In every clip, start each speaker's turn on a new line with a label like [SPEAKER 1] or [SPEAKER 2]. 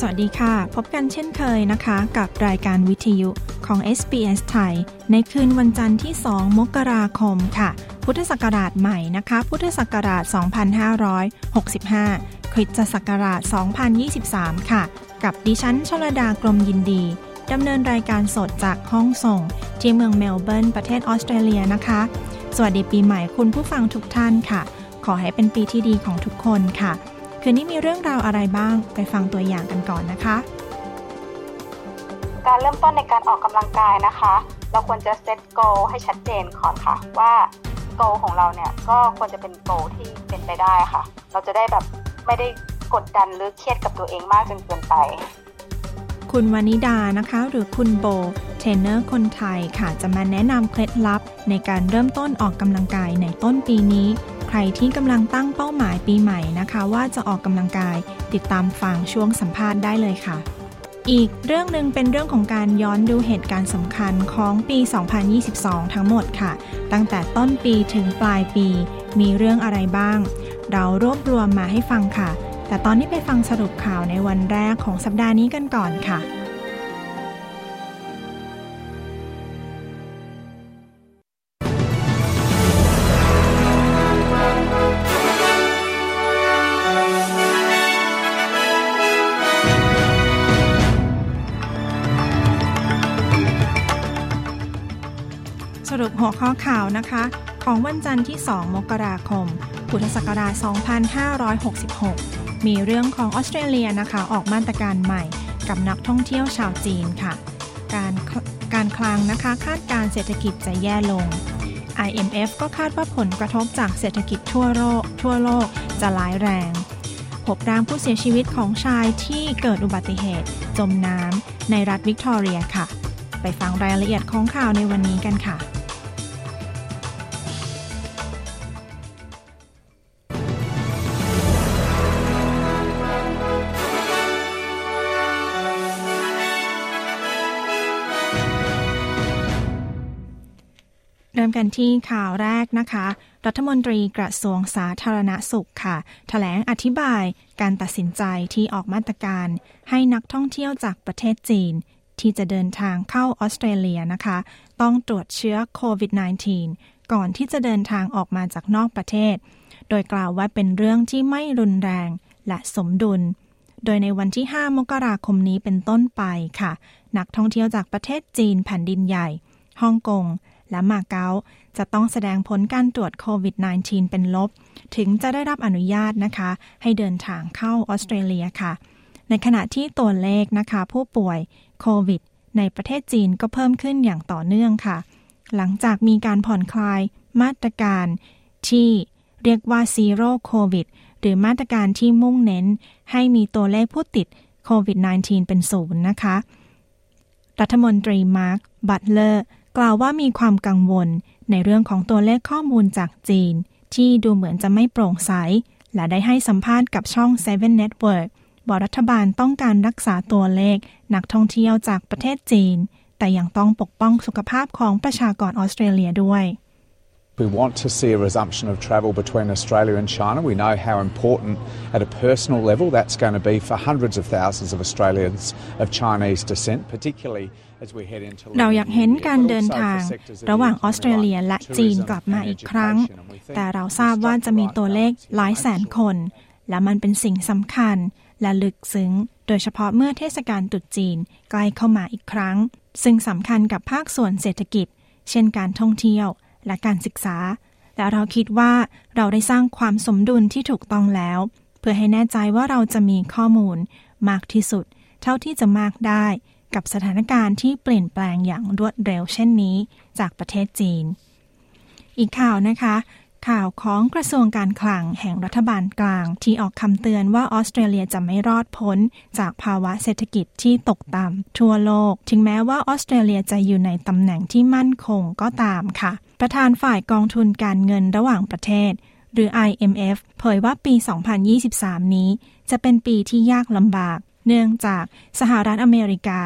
[SPEAKER 1] สวัสดีค่ะ พบกันเช่นเคยนะคะ กับรายการวิทยุของ SBS ไทย ในคืนวันจันทร์ที่ 2 มกราคมค่ะ พุทธศักราชใหม่นะคะ พุทธศักราช 2565 คริสตศักราช 2023 ค่ะ กับดิฉันชลดากรมยินดีดำเนินรายการสดจากห้องส่ง ที่เมืองเมลเบิร์นประเทศออสเตรเลียนะคะ สวัสดีปีใหม่คุณผู้ฟังทุกท่านค่ะ ขอให้เป็นปีที่ดีของทุกคนค่ะ คืนนี้มีเรื่องราวอะไรบ้างไปฟังตัวอย่างกันก่อนนะคะ
[SPEAKER 2] การเริ่มต้นในการออกกำลังกายนะคะ เราควรจะเซตโกให้ชัดเจนก่อนค่ะ ว่าโกของเราเนี่ยก็ควรจะเป็นโกที่เป็นไปได้ค่ะ เราจะได้แบบไม่ได้กดดันหรือเครียดกับตัวเองมากจนเกินไป
[SPEAKER 1] คุณวานิดานะคะ หรือคุณโบเทรนเนอร์คนไทยค่ะจะมาแนะนำเคล็ดลับในการเริ่มต้นออกกำลังกายในต้นปีนี้ใค รที่กำลังตั้งเป้าหมายปีใหม่นะคะ ว่าจะออกกำลังกายติดตามฟังช่วงสัมภาษณ์ได้เลยค่ะ อีกเรื่องหนึ่งเป็นเรื่องของการย้อนดูเหตุการณ์สำคัญของปี 2022 ทั้งหมดค่ะ ตั้งแต่ต้นปีถึงปลายปี มีเรื่องอะไรบ้าง เรารวบรวมมาให้ฟังค่ะ แต่ตอนนี้ไปฟังสรุปข่าวในวันแรกของสัปดาห์นี้กันก่อนค่ะ หัวข้อข่าวนะคะ ของวันจันทร์ที่ 2 มกราคม พุทธศักราช 2566 มีเรื่องของออสเตรเลียนะคะ ออกมาตรการใหม่กับนักท่องเที่ยวชาวจีนค่ะ การการคลังนะคะ คาดการเศรษฐกิจจะแย่ลง IMF ก็คาดว่าผลกระทบจากเศรษฐกิจทั่วโลกทั่วโลกจะร้ายแรง พบร่างผู้เสียชีวิตของชายที่เกิดอุบัติเหตุ จมน้ำในรัฐวิกตอเรียค่ะ ไปฟังรายละเอียดของข่าวในวันนี้กันค่ะ กันที่ข่าวแรกนะคะ รัฐมนตรีกระทรวงสาธารณสุขค่ะถแถลงอธิบายการตัดสินใจที่ออกมาตรการ ให้นักท่องเที่ยวจากประเทศจีน ที่จะเดินทางเข้าออสเตรเลียนะคะ ต้องตรวจเชื้อโควิด -19 ก่อนที่จะเดินทางออกมาจากนอกประเทศ โดยกล่าวว่าเป็นเรื่องที่ไม่รุนแรงและสมดุล โดยในวันที่ 5 มกราคมนี้เป็นต้นไปค่ะ นักท่องเที่ยวจากประเทศจีนแผ่นดินใหญ่ฮ่องกง และมาเก๊าจะต้องแสดงผลการตรวจโควิด -19 เป็นลบ ถึงจะได้รับอนุญาตนะคะ ให้เดินทางเข้าออสเตรเลียค่ะ ในขณะที่ตัวเลขนะคะ ผู้ป่วยโควิด ในประเทศจีนก็เพิ่มขึ้นอย่างต่อเนื่องค่ะ หลังจากมีการผ่อนคลายมาตรการที่เรียกว่าซีโร่โควิดหรือมาตรการที่มุ่งเน้น ให้มีตัวเลขผู้ติดโควิด -19 เป็นศูนย์นะคะ รัฐมนตรีมาร์ค บัตเลอร์ กล่าวว่ามีความกังวลในเรื่องของตัวเลขข้อมูลจากจีน ที่ดูเหมือนจะไม่โปร่งใส และได้ให้สัมภาษณ์กับช่อง Seven Network บอกรัฐบาลต้องการรักษาตัวเลข นักท่องเที่ยวจากประเทศจีน แต่ยังต้องปกป้องสุขภาพของประชากรออสเตรเลียด้วย
[SPEAKER 3] We want to see a resumption of travel between Australia and China. We know how important at a personal level that's going to be for hundreds of thousands of Australians of Chinese descent, particularly
[SPEAKER 1] เราอยากเห็นการเดินทาง ระหว่างออสเตรเลียและจีนกลับมาอีกครั้ง แต่เราทราบว่าจะมีตัวเลขหลายแสนคน และมันเป็นสิ่งสำคัญ และลึกซึ้ง โดยเฉพาะเมื่อเทศกาลตรุษจีนใกล้เข้ามาอีกครั้ง ซึ่งสำคัญกับภาคส่วนเศรษฐกิจ เช่นการท่องเที่ยวและการศึกษา และเราคิดว่าเราได้สร้างความสมดุลที่ถูกต้องแล้ว เพื่อให้แน่ใจว่าเราจะมีข้อมูล มากที่สุด เท่าที่จะมากได้ กับสถานการณ์ที่เปลี่ยนแปลงอย่างรวดเร็วเช่นนี้จากประเทศจีน อีกข่าวนะคะ ข่าวของกระทรวงการคลังแห่งรัฐบาลกลาง ที่ออกคำเตือนว่าออสเตรเลียจะไม่รอดพ้น จากภาวะเศรษฐกิจที่ตกต่ำทั่วโลก ถึงแม้ว่าออสเตรเลียจะอยู่ในตำแหน่งที่มั่นคงก็ตามค่ะ ประธานฝ่ายกองทุนการเงินระหว่างประเทศ หรือ IMF เผยว่าปี 2023 นี้จะเป็นปีที่ยากลำบาก เนื่องจากสหรัฐอเมริกา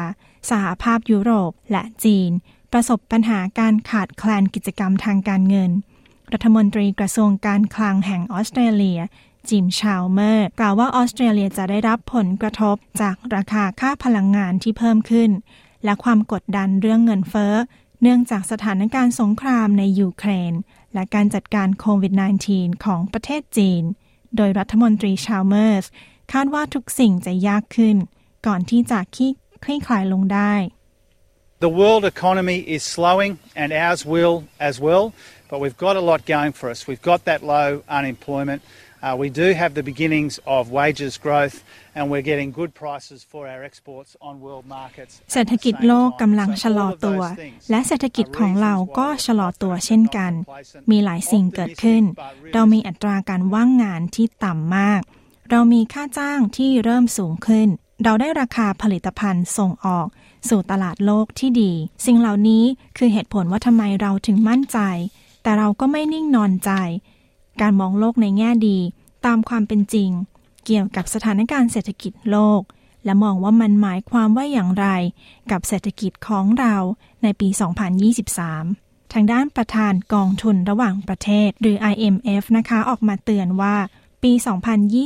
[SPEAKER 1] สหภาพยุโรปและจีน ประสบปัญหาการขาดแคลนกิจกรรมทางการเงิน รัฐมนตรีกระทรวงการคลังแห่งออสเตรเลีย จิมชาวเมอร์กล่าวว่าออสเตรเลียจะได้รับผลกระทบจากราคาค่าพลังงานที่เพิ่มขึ้น และความกดดันเรื่องเงินเฟ้อเนื่องจากสถานการณ์สงครามในยูเครน และการจัดการโควิด -19 ของประเทศจีน โดยรัฐมนตรีชาวเมอร์ส คาดว่าทุกสิ่งจะยากขึ้น ก่อนที่จะคลี่คลายลงได้
[SPEAKER 4] The world economy is slowing and ours will as well. but we've got a lot going for us. We've got that low unemployment. Uh, we do have the beginnings of wages growth and we're getting good prices for our exports on world markets.
[SPEAKER 1] เศรษฐกิจโลกกำลังชะลอตัว และเศรษฐกิจของเราก็ชะลอตัวเช่นกัน มีหลายสิ่งเกิดขึ้น เรามีอัตราการว่างงานที่ต่ำมาก เรามีค่าจ้างที่เริ่มสูงขึ้น เราได้ราคาผลิตภัณฑ์ส่งออก สู่ตลาดโลกที่ดี สิ่งเหล่านี้คือเหตุผลว่าทำไมเราถึงมั่นใจ แต่เราก็ไม่นิ่งนอนใจ การมองโลกในแง่ดี ตามความเป็นจริง เกี่ยวกับสถานการณ์เศรษฐกิจโลก และมองว่ามันหมายความว่าอย่างไร กับเศรษฐกิจของเราในปี 2023ทางด้านประธานกองทุนระหว่างประเทศ หรือ IMF นะคะ ออกมาเตือนว่า ปี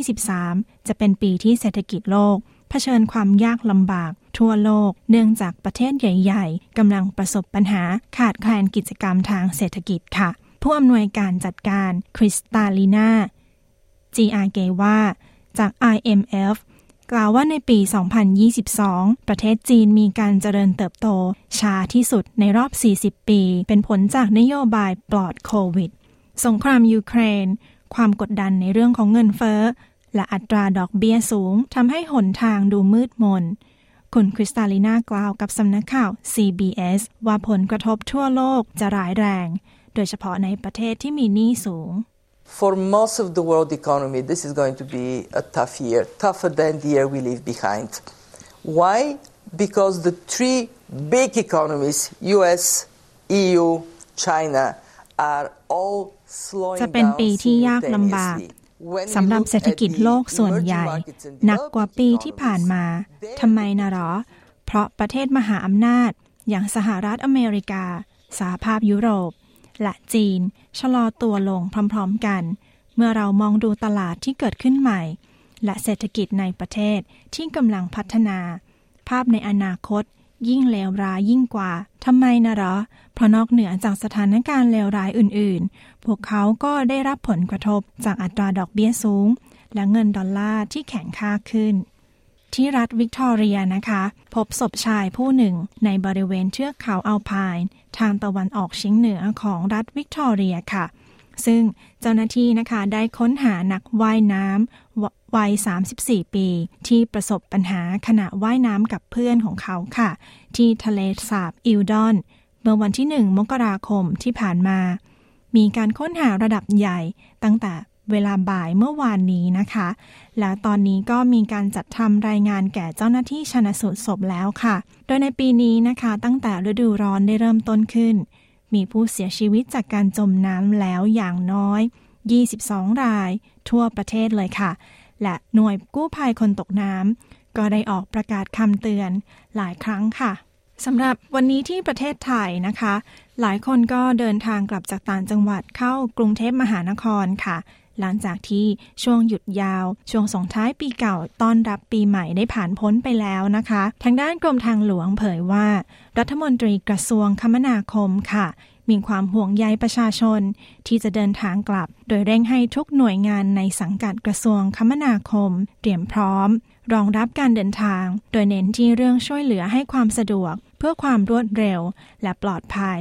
[SPEAKER 1] 2023 จะเป็นปีที่เศรษฐกิจโลกเผชิญความยากลำบาก ทั่วโลก เนื่องจากประเทศใหญ่ ๆกำลังประสบปัญหาขาดแคลนกิจกรรมทางเศรษฐกิจค่ะ ผู้อำนวยการจัดการคริสตาลีนาจีอาเกว่าจาก IMF กล่าวว่าในปี 2022 ประเทศจีนมีการเจริญเติบโต ช้าที่สุดในรอบ 40 ปี เป็นผลจากนโยบายปลอดโควิด สงครามยูเครน ความกดดันในเรื่องของเงินเฟ้อ และอัตราดอกเบี้ยสูงทำให้หนทางดูมืดมน คุณคริสตาลีนากล่าวกับสำนักข่าว CBS ว่าผลกระทบทั่วโลกจะร้ายแรง โดยเฉพาะในประเทศที่มีหนี้สูง
[SPEAKER 5] For most of the world economy, this is going to be a tough year, tougher than the year we leave behind. Why? Because the three big economies, US, EU, China,
[SPEAKER 1] จะเป็นปีที่ยากลำบากสำหรับเศรษฐกิจโลกส่วนใหญ่ หนักกว่าปีที่ผ่านมาทำไมนะหรอ เพราะประเทศมหาอำนาจ อย่างสหรัฐอเมริกา สหภาพยุโรป และจีน ชะลอตัวลงพร้อมๆกัน เมื่อเรามองดูตลาดที่เกิดขึ้นใหม่ และเศรษฐกิจในประเทศที่กำลังพัฒนา ภาพในอนาคต ยิ่งเลวร้ายยิ่งกว่าทำไมนะหรอ เพราะนอกเหนือจากสถานการณ์เลวร้ายอื่นๆ พวกเขาก็ได้รับผลกระทบจากอัตราดอกเบี้ยสูง และเงินดอลลาร์ที่แข็งค่าขึ้น ที่รัฐวิกตอเรียนะคะ พบศพชายผู้หนึ่งในบริเวณเทือกเขาอัลไพน์ทางตะวันออกเฉียงเหนือของรัฐวิกตอเรียค่ะซึ่งเจ้าหน้าที่นะคะได้ค้นหานักว่ายน้ำ วัย 34 ปี ที่ประสบปัญหาขณะว่ายน้ำกับเพื่อนของเขาค่ะ ที่ทะเลสาบอิลดอน เมื่อวันที่ 1 มกราคมที่ผ่านมา มีการค้นหาระดับใหญ่ตั้งแต่เวลาบ่ายเมื่อวานนี้นะคะ และตอนนี้ก็มีการจัดทำรายงานแก่เจ้าหน้าที่ชนสูตรศพแล้วค่ะ โดยในปีนี้นะคะ ตั้งแต่ฤดูร้อนได้เริ่มต้นขึ้น มีผู้เสียชีวิตจากการจมน้ำแล้วอย่างน้อย 22 ราย ทั่วประเทศเลยค่ะ และหน่วยกู้ภัยคนตกน้ำก็ได้ออกประกาศคำเตือนหลายครั้งค่ะสำหรับวันนี้ที่ประเทศไทยนะคะ หลายคนก็เดินทางกลับจากต่างจังหวัดเข้ากรุงเทพมหานครค่ะ หลังจากที่ช่วงหยุดยาว ช่วงส่งท้ายปีเก่าต้อนรับปีใหม่ได้ผ่านพ้นไปแล้วนะคะ ทางด้านกรมทางหลวงเผยว่า รัฐมนตรีกระทรวงคมนาคมค่ะ มีความห่วงใยประชาชนที่จะเดินทางกลับ โดยเร่งให้ทุกหน่วยงานในสังกัดกระทรวงคมนาคม เตรียมพร้อม รองรับการเดินทาง โดยเน้นที่เรื่องช่วยเหลือให้ความสะดวก เพื่อความรวดเร็ว และปลอดภัย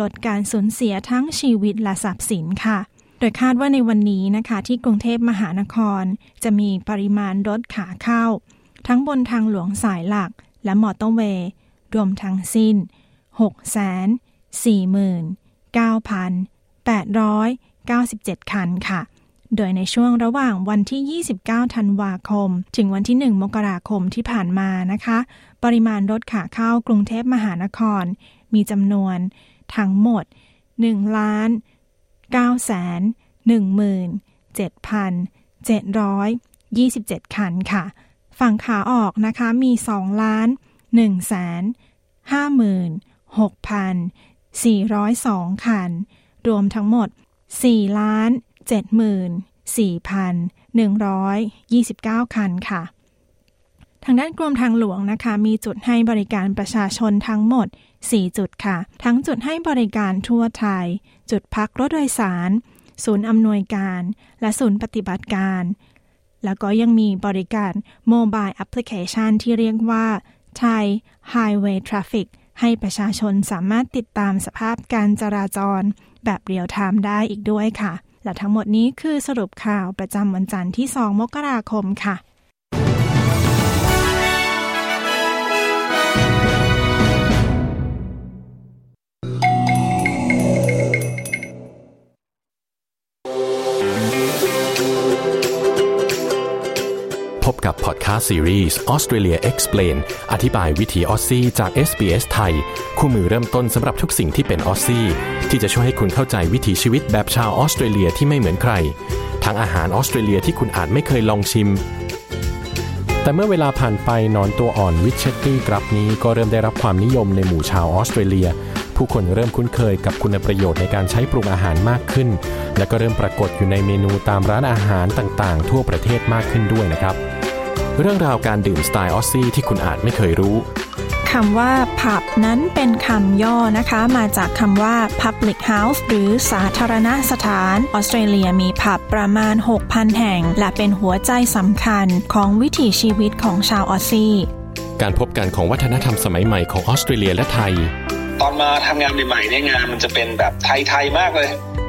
[SPEAKER 1] ลดการสูญเสียทั้งชีวิตและทรัพย์สินค่ะโดยคาดว่าในวันนี้นะคะที่กรุงเทพมหานคร จะมีปริมาณรถขาเข้า ทั้งบนทางหลวงสายหลักและมอเตอร์เวย์ รวมทั้งสิ้น 6 4 9,897 คันค่ะ โดยในช่วงระหว่างวันที่ 29 ธันวาคม ถึงวันที่ 1 มกราคมที่ผ่านมานะคะ ปริมาณรถขาเข้ากรุงเทพมหานคร มีจำนวนทั้งหมด 1 ล้าน9แสน1 7 727 คันค่ะ ฝั่งขาออกนะคะมี 2 ล้าน1แสน56,000 402 คัน รวมทั้งหมด 4 ล้าน74,129 คันค่ะ ทางด้านกรมทางหลวงนะคะ มีจุดให้บริการประชาชนทั้งหมด 4 จุดค่ะ ทั้งจุดให้บริการทั่วไทย จุดพักรถโดยสาร ศูนย์อำนวยการ และศูนย์ปฏิบัติการ แล้วก็ยังมีบริการ mobile แอปพลิเคชันที่เรียกว่า Thai Highway Traffic ให้ประชาชนสามารถติดตามสภาพการจราจร แบบเรียลไทม์ได้อีกด้วยค่ะ และทั้งหมดนี้คือสรุปข่าวประจำวันจันทร์ที่ 2 มกราคมค่ะ
[SPEAKER 6] กับพอดแคสต์ซีรีส์ Australia Explained อธิบายวิถีออสซี่จาก SBS ไทย คู่มือเริ่มต้นสำหรับทุกสิ่งที่เป็นออสซี่ ที่จะช่วยให้คุณเข้าใจวิถีชีวิตแบบชาวออสเตรเลียที่ไม่เหมือนใคร ทั้งอาหารออสเตรเลียที่คุณอาจไม่เคยลองชิม แต่เมื่อเวลาผ่านไปหนอนตัวอ่อน witchetty grub นี้ก็เริ่มได้รับความนิยมในหมู่ชาวออสเตรเลียผู้คนเริ่มคุ้นเคยกับคุณประโยชน์ในการใช้ปรุงอาหารมากขึ้น และก็เริ่มปรากฏอยู่ในเมนูตามร้านอาหารต่างๆ ทั่วประเทศมากขึ้นด้วยนะครับ เรื่องราวการดื่มสไตล์ออสซี่ที่คุณอาจไม่เคยรู้
[SPEAKER 1] คำว่าผับนั้นเป็นคำย่อนะคะ มาจากคำว่า public house หรือสาธารณสถาน ออสเตรเลียมีผับประมาณ 6,000 แห่ง และเป็นหัวใจสำคัญของวิถีชีวิตของชาวออสซี่
[SPEAKER 6] การพบกันของวัฒนธรรมสมัยใหม่ของออสเตรเลียและไทย
[SPEAKER 7] ตอนมาทำงานใหม่ๆเนี่ยงานมันจะเป็นแบบไทย ๆ มากเลย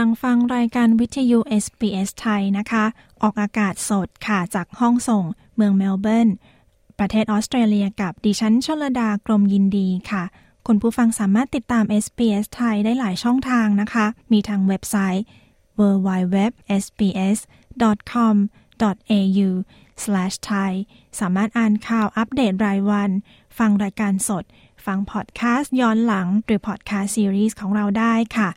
[SPEAKER 1] กำลังฟังรายการวิทยุ SBS ไทยนะคะ ออกอากาศสดค่ะจากห้องส่งเมืองเมลเบิร์น ประเทศออสเตรเลียกับดิฉันชลดากรมยินดีค่ะ คุณผู้ฟังสามารถติดตาม SBS ไทยได้หลายช่องทางนะคะ มีทางเว็บไซต์ www.sbs.com.au/thai สามารถอ่านข่าวอัปเดตรายวัน ฟังรายการสด ฟังพอดแคสต์ย้อนหลัง หรือพอดแคสต์ซีรีส์ของเราได้ค่ะ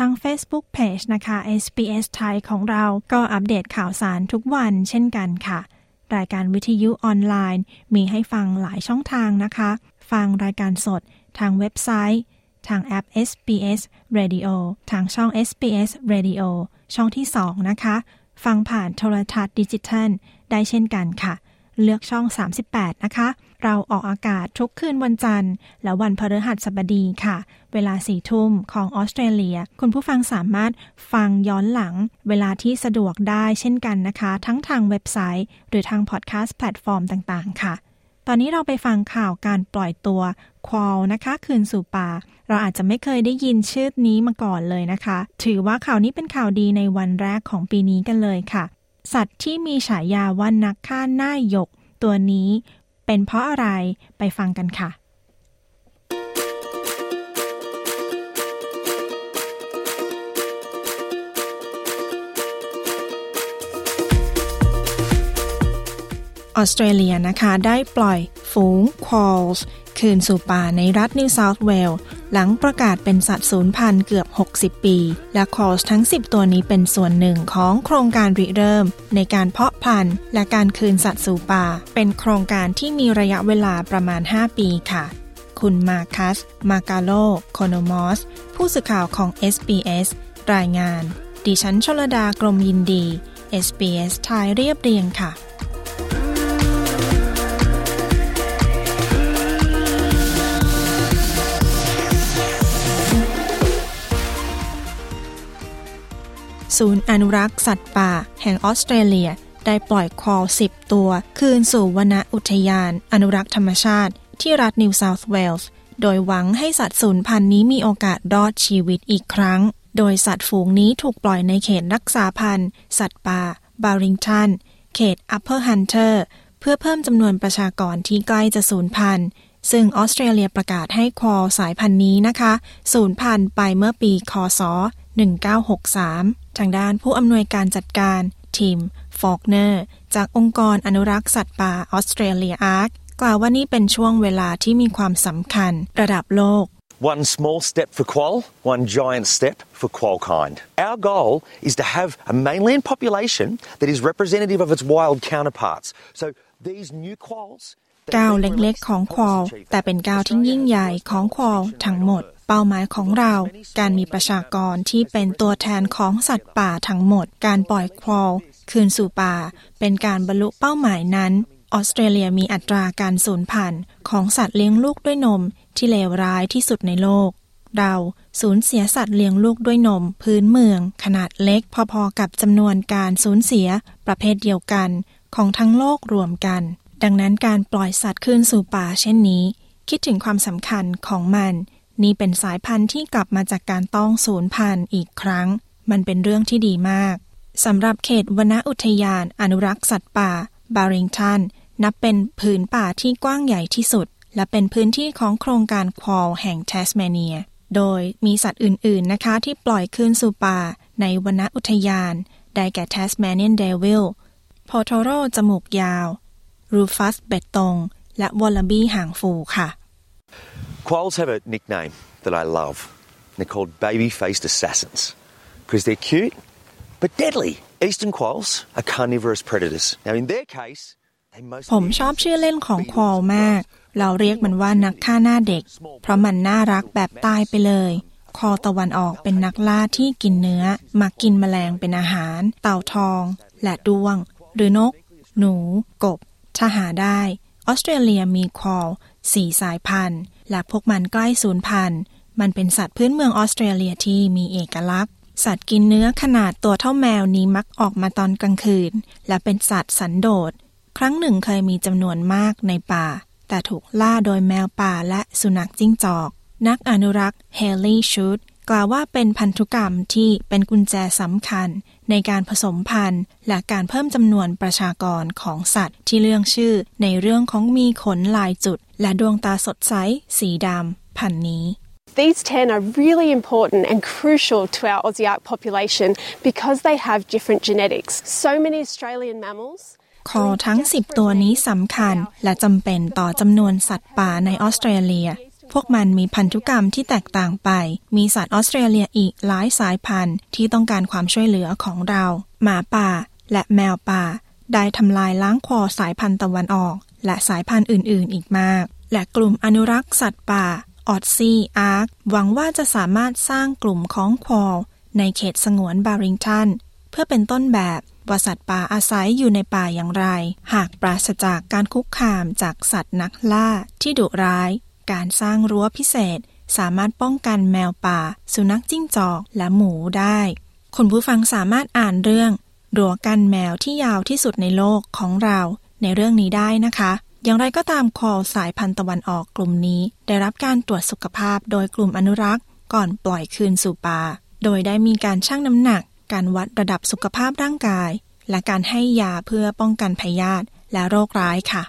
[SPEAKER 1] ทาง Facebook Page นะคะ SBS ไทยของเราก็อัปเดตข่าวสารทุกวันเช่นกันค่ะ รายการวิทยุออนไลน์ มีให้ฟังหลายช่องทางนะคะ ฟังรายการสด ทางเว็บไซต์ ทางแอป SBS Radio ทางช่อง SBS Radio ช่องที่ 2 นะคะ ฟังผ่านโทรทัศน์ดิจิทัล ได้เช่นกันค่ะ เลือกช่อง 38 นะคะ เราออกอากาศทุกคืนวันจันทร์ และวันพฤหัสบดีค่ะ เวลาสี่ทุ่มของออสเตรเลีย คุณผู้ฟังสามารถฟังย้อนหลัง เวลาที่สะดวกได้เช่นกันนะคะ ทั้งทางเว็บไซต์ หรือทางพอดแคสต์แพลตฟอร์มต่างๆ ค่ะ ตอนนี้เราไปฟังข่าวการปล่อยตัว quoll นะคะ คืนสู่ป่า เราอาจจะไม่เคยได้ยินชื่อนี้มาก่อนเลยนะคะ ถือว่าข่าวนี้เป็นข่าวดีในวันแรกของปีนี้กันเลยค่ะ สัตว์ที่มีฉายาว่านักฆ่าหน้าหยกตัวนี้ เป็นเพราะอะไรไปฟังกันค่ะ ออสเตรเลียนะคะ ได้ปล่อยฝูง quolls คืนสู่ป่าในรัฐนิวเซาท์เวลส์ หลังประกาศเป็นสัตว์สูญพันธุ์เกือบ 60 ปี และ quolls ทั้ง 10 ตัวนี้เป็นส่วนหนึ่งของโครงการริเริ่ม ในการเพาะพันธุ์ และการคืนสัตว์สู่ป่า เป็นโครงการที่มีระยะเวลาประมาณ 5 ปีค่ะ คุณมาคัส มาการโลโคโนมอส ผู้สื่อข่าวของ SBS รายงาน ดิฉันชลดากรมยินดี SBS ไทยเรียบเรียงค่ะ ศูนย์อนุรักษ์สัตว์ป่า แห่งออสเตรเลีย ได้ปล่อย quoll 10 ตัว คืนสู่วนอุทยาน อนุรักษ์ธรรมชาติ ที่รัฐนิวเซาท์เวลส์โดยหวังให้สัตว์สูญพันธุ์นี้มีโอกาสรอดชีวิตอีกครั้ง โดยสัตว์ฝูงนี้ถูกปล่อยในเขตรักษาพันธุ์ สัตว์ป่า บาริงตัน เขตอัปเปอร์ฮันเตอร์ เพื่อเพิ่มจำนวนประชากรที่ใกล้จะสูญพันธุ์ ซึ่งออสเตรเลียประกาศให้ quoll สายพันธุ์นี้นะคะ สูญพันธุ์ไปเมื่อปีคศ 1963 ทางด้านผู้อำนวยการจัดการทีมฟอกเนอร์จากองค์กรอนุรักษ์สัตว์ป่าออสเตรเลียอาร์กกล่าวว่านี่เป็นช่วงเวลาที่มีความสำคัญระดับโลก
[SPEAKER 8] One small step for quoll, one giant step for quolkind. Our goal is to have a mainland population that is representative of its wild counterparts. So these new quolls
[SPEAKER 1] ก้าวเล็กๆของควอลแต่เป็นก้าวที่ยิ่งใหญ่ของควอลทั้งหมด เป้าหมายของเรา การมีประชากรที่เป็นตัวแทนของสัตว์ป่าทั้งหมด การปล่อยควอลคืนสู่ป่า เป็นการบรรลุเป้าหมายนั้น ออสเตรเลียมีอัตราการสูญพันธุ์ของสัตว์เลี้ยงลูกด้วยนม ที่เลวร้ายที่สุดในโลก เราสูญเสียสัตว์เลี้ยงลูกด้วยนม พื้นเมือง ขนาดเล็กพอๆกับจำนวนการสูญเสียประเภทเดียวกันของทั้งโลกรวมกัน ดังนั้นการปล่อยสัตว์คืนสู่ป่าเช่นนี้ คิดถึงความสำคัญของมัน นี่เป็นสายพันธุ์ที่กลับมาจากการต้องสูญพันธุ์อีกครั้ง มันเป็นเรื่องที่ดีมากสำหรับเขตวนอุทยานอนุรักษ์สัตว์ป่า บาริงตันนับเป็นผืนป่าที่กว้างใหญ่ที่สุด และเป็นพื้นที่ของโครงการควอลแห่งแทสเมเนีย โดยมีสัตว์อื่น ๆ นะคะที่ปล่อยคืนสู่ป่าในวนอุทยาน ได้แก่ Tasmanian devil potoroo จมูกยาว rufous bettong และ wallaby หางฟูค่ะ
[SPEAKER 8] Quolls have a nickname that I love. They're called baby-faced assassins because they're cute but deadly. Eastern quolls are carnivorous predators. Now, in their case, they mostly
[SPEAKER 1] ผมชอบชื่อเล่นของ quoll มาก เราเรียกมันว่านักฆ่าหน้าเด็ก เพราะมันน่ารักแบบตายไปเลย คอตะวันออกเป็นนักล่าที่กินเนื้อ มักกินแมลงเป็นอาหาร เต่าทอง และด้วง หรือนก หนู กบถ้าหาได้ ออสเตรเลียมีควอลสี่สายพันธุ์ และพวกมันใกล้สูญพันธุ์ มันเป็นสัตว์พื้นเมืองออสเตรเลียที่มีเอกลักษณ์ สัตว์กินเนื้อขนาดตัวเท่าแมวนี้มักออกมาตอนกลางคืน และเป็นสัตว์สันโดษ ครั้งหนึ่งเคยมีจำนวนมากในป่า แต่ถูกล่าโดยแมวป่าและสุนัขจิ้งจอก นักอนุรักษ์เฮลี่ชูด กล่าวว่าเป็นพันธุกรรมที่เป็นกุญแจสำคัญ ในการผสมพันธุ์ และการเพิ่มจำนวนประชากรของสัตว์ที่เรื่องชื่อในเรื่องของมีขนลายจุด และดวงตาสดใส สีดำพันธุ์นี้
[SPEAKER 9] These 10 are really important and crucial to our Aussie ark population because they have different genetics. So many Australian mammals
[SPEAKER 1] คอทั้ง 10 ตัวนี้สำคัญและจำเป็นต่อจำนวนสัตว์ป่าในออสเตรเลีย พวกมันมีพันธุกรรมที่แตกต่างไป มีสัตว์ออสเตรเลียอีกหลายสายพันธุ์ที่ต้องการความช่วยเหลือของเรา หมาป่า และแมวป่า ได้ทำลายล้างคอสายพันธุ์ตะวันออก และสายพันธุ์อื่น ๆ อีกมาก และกลุ่มอนุรักษ์สัตว์ป่าออดซี่อาร์คหวังว่าจะสามารถสร้างกลุ่มของควอลในเขตสงวนบาริงตันเพื่อเป็นต้นแบบว่าสัตว์ป่าอาศัยอยู่ในป่าอย่างไร หากปราศจากการคุกคามจากสัตว์นักล่าที่ดุร้าย การสร้างรั้วพิเศษ สามารถป้องกันแมวป่า สุนัขจิ้งจอกและหมูได้คุณผู้ฟังสามารถอ่านเรื่องรั้วกันแมวที่ยาวที่สุดในโลกของเราในเรื่องนี้ได้นะคะ อย่างไรก็ตามคอสายพันธุ์ตะวันออกกลุ่มนี้ ได้รับการตรวจสุขภาพโดยกลุ่มอนุรักษ์ ก่อนปล่อยคืนสู่ป่า โดยได้มีการชั่งน้ำหนัก การวัดระดับสุขภาพร่างกาย และการให้ยาเพื่อป้องกันพยาธิและโรคร้ายค่ะ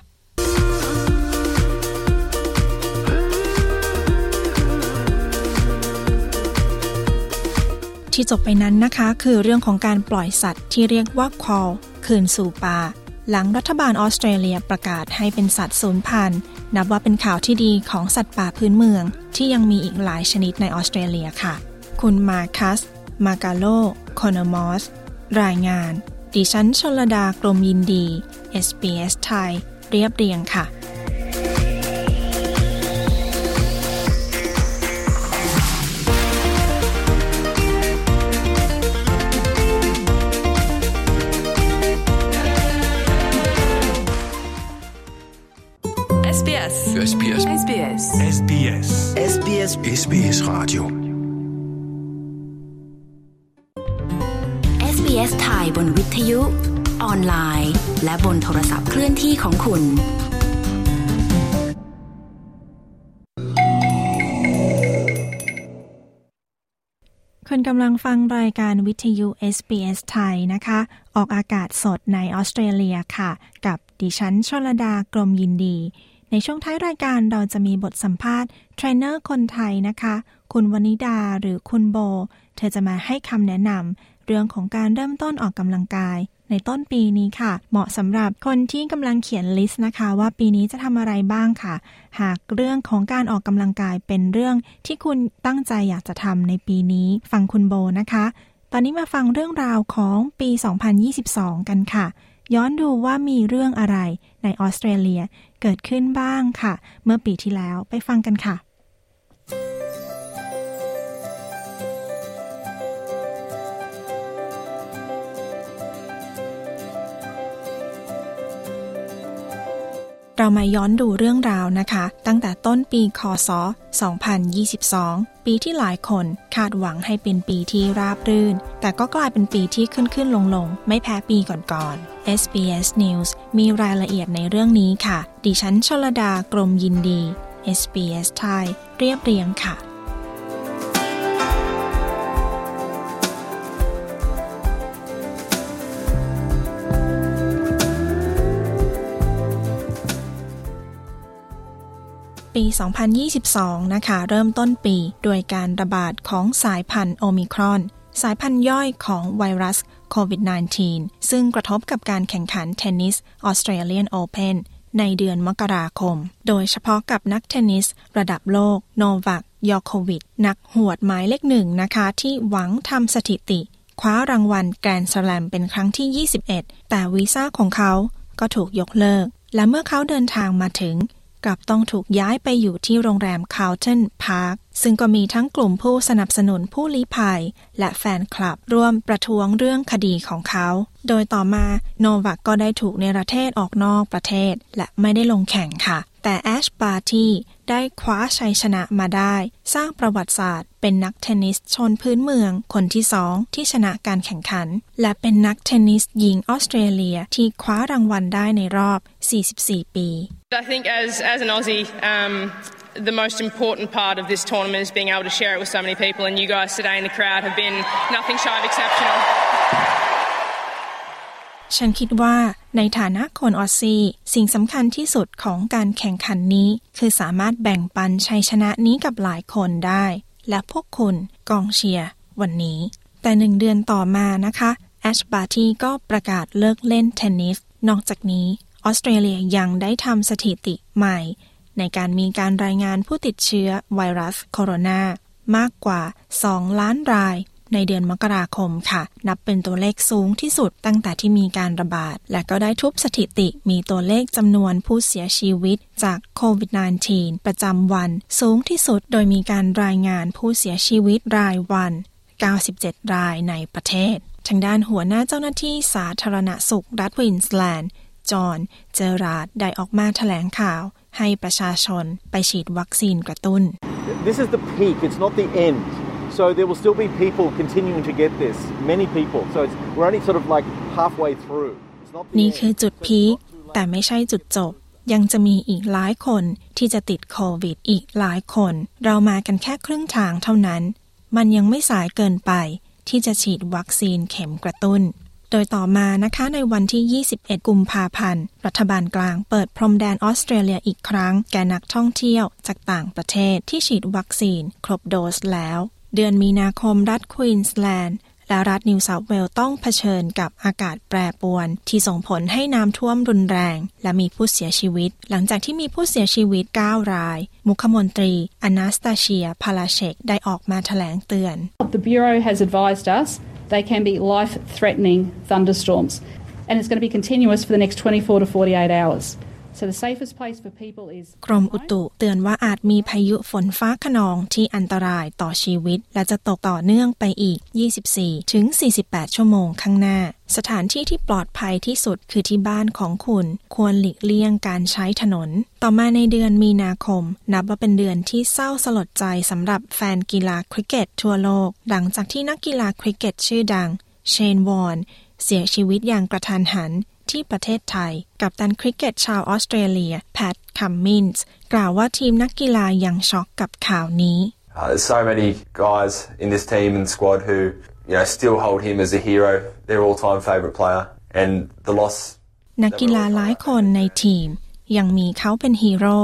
[SPEAKER 1] ที่จบไปนั้นนะคะ คือเรื่องของการปล่อยสัตว์ที่เรียกว่าคอลคืนสู่ป่า หลังรัฐบาลออสเตรเลียประกาศให้เป็นสัตว์สูญพันธุ์นับว่าเป็นข่าวที่ดีของสัตว์ป่าพื้นเมือง ที่ยังมีอีกหลายชนิดในออสเตรเลียค่ะ คุณมาคัส มากาโลโคโนมอส รายงาน ดิฉันชลดากรมยินดี SBS ไทย เรียบเรียงค่ะ
[SPEAKER 10] SBS
[SPEAKER 11] SBS
[SPEAKER 10] SBS
[SPEAKER 11] SBS
[SPEAKER 10] SBS
[SPEAKER 11] SBS Radio
[SPEAKER 12] SBS ไทยบนวิทยุ ออนไลน์ และบนโทรศัพท์เคลื่อนที่ของคุณ
[SPEAKER 1] คุณกำลังฟังรายการวิทยุ SBS ไทยนะคะ ออกอากาศสดในออสเตรเลียค่ะ กับดิฉันชลดากรมยินดี ในช่วงท้ายรายการเราจะมีบทสัมภาษณ์เทรนเนอร์คนไทยนะคะ คุณวนิดาหรือคุณโบ เธอจะมาให้คำแนะนำเรื่องของการเริ่มต้นออกกำลังกาย ในต้นปีนี้ค่ะ เหมาะสำหรับคนที่กำลังเขียน list นะคะ ว่าปีนี้จะทำอะไรบ้างค่ะ หากเรื่องของการออกกำลังกายเป็นเรื่องที่คุณตั้งใจอยากจะทำในปีนี้ ฟังคุณโบนะคะ ตอนนี้มาฟังเรื่องราวของปี 2022 กันค่ะย้อนดูว่ามีเรื่องอะไรในออสเตรเลีย เกิดขึ้นบ้างค่ะ เมื่อปีที่แล้วไปฟังกันค่ะ เรามาย้อนดูเรื่องราวนะคะ ตั้งแต่ต้นปีคศ 2022 ปีที่หลายคนคาดหวังให้เป็นปีที่ราบรื่น แต่ก็กลายเป็นปีที่ขึ้นขึ้นลงลงไม่แพ้ปีก่อนๆ SBS News มีรายละเอียดในเรื่องนี้ค่ะ ดิฉันชลดากรมยินดี SBS ไทยเรียบเรียงค่ะ ปี 2022 นะคะ เริ่มต้นปีโดยการระบาดของสายพันธุ์โอมิครอน สายพันธุ์ย่อยของไวรัสโควิด -19 ซึ่งกระทบกับการแข่งขันเทนนิสออสเตรเลียนโอเพนในเดือนมกราคม โดยเฉพาะกับนักเทนนิสระดับโลกโนวัคยอโควิด นักหวดหมายเลขหนึ่งนะคะ ที่หวังทำสถิติ คว้ารางวัลแกรนด์สแลมเป็นครั้งที่ 21 แต่วีซ่าของเขาก็ถูกยกเลิก และเมื่อเขาเดินทางมาถึง กลับต้องถูกย้ายไปอยู่ที่โรงแรมคาร์ลตันพาร์คซึ่งก็มีทั้งกลุ่มผู้สนับสนุนผู้ลี้ภัย และแฟนคลับร่วมประท้วงเรื่องคดีของเขา โดยต่อมาโนวัคก็ได้ถูกเนรเทศออกนอกประเทศ และไม่ได้ลงแข่งค่ะ แต่แอชบาร์ตี้ได้คว้าชัยชนะมาได้ สร้างประวัติศาสตร์ เป็นนักเทนนิสชนพื้นเมือง คนที่สองที่ชนะการแข่งขัน และเป็นนักเทนนิสหญิงออสเตรเลียที่คว้ารางวัลได้ในรอบ 44 ปี
[SPEAKER 13] I think as, as an Aussie, um, the most important part of this tournament is being able to share it with so many people, and you guys today in the crowd have been nothing shy of exceptional.
[SPEAKER 1] ฉันคิดว่าในฐานะคนออสซี่สิ่งสำคัญที่สุดของการแข่งขันนี้ คือสามารถแบ่งปันชัยชนะนี้กับหลายคนได้ และพวกคุณกองเชียร์วันนี้ แต่หนึ่งเดือนต่อมานะคะแอชบาร์ตี้ก็ประกาศเลิกเล่นเทนนิสนอกจากนี้ ออสเตรเลียยังได้ทำสถิติใหม่ ในการมีการรายงานผู้ติดเชื้อไวรัสโคโรนามากกว่า 2 ล้านรายในเดือนมกราคมค่ะ นับเป็นตัวเลขสูงที่สุดตั้งแต่ที่มีการระบาด และก็ได้ทุบสถิติมีตัวเลขจำนวนผู้เสียชีวิตจากโควิด -19 ประจำวัน สูงที่สุดโดยมีการรายงานผู้เสียชีวิตรายวัน 97 รายในประเทศ ทางด้านหัวหน้าเจ้าหน้าที่สาธารณสุขรัฐควีนสแลนด์ จอห์น เจอราดได้ออกมาแถลงข่าว ให้ประชาชนไปฉีดวัคซีนกระตุ้น
[SPEAKER 14] This is the peak, it's not the end. So there will still be people continuing to get this, many people. So it's, we're only sort of like halfway through. It's not the
[SPEAKER 1] นี่
[SPEAKER 14] end.
[SPEAKER 1] คือจุดพีคแต่ไม่ใช่จุดจบ ยังจะมีอีกหลายคนที่จะติดโควิดอีกหลายคน เรามากันแค่ครึ่งทางเท่านั้น มันยังไม่สายเกินไปที่จะฉีดวัคซีนเข็มกระตุ้น โดยต่อมานะคะในวันที่ 21 กุมภาพันธ์ รัฐบาลกลางเปิดพรมแดนออสเตรเลียอีกครั้ง แก่นักท่องเที่ยวจากต่างประเทศที่ฉีดวัคซีน ครบโดสแล้ว เดือนมีนาคมรัฐควีนสแลนด์และรัฐนิวเซาท์เวลต้องเผชิญกับอากาศแปรปรวน ที่ส่งผลให้น้ำท่วมรุนแรง และมีผู้เสียชีวิต หลังจากที่มีผู้เสียชีวิต 9 ราย มุขมนตรีอนาสตาเชียพาลาเชกได้ออกมาแถลงเตือน
[SPEAKER 15] The Bureau has advised us they can be life threatening thunderstorms and it's going to be continuous for the next 24 to 48 hours. So the safest place for people is
[SPEAKER 1] กรมอุตุเตือนว่าอาจมีพายุฝนฟ้าขนองที่อันตรายต่อชีวิต และจะตกต่อเนื่องไปอีก 24 ถึง 48 ชั่วโมงข้างหน้า สถานที่ที่ปลอดภัยที่สุดคือที่บ้านของคุณ ควรหลีกเลี่ยงการใช้ถนน ต่อมาในเดือนมีนาคม นับว่าเป็นเดือนที่เศร้าสลดใจสำหรับแฟนกีฬาคริกเก็ตทั่วโลก หลังจากที่นักกีฬาคริกเก็ตชื่อดัง เชนวอร์น เสียชีวิตอย่างกระทันหัน ที่ประเทศไทย กัปตันคริกเก็ตชาวออสเตรเลีย แพทคัมมินส์กล่าวว่าทีมนักกีฬายังช็อกกับข่าวนี้
[SPEAKER 16] Uh, there's so many guys in this team and squad who, you know, still hold him as a hero, their all-time favourite player, and the loss.
[SPEAKER 1] นักกีฬาหลายคนในทีม ยังมีเขาเป็นฮีโร่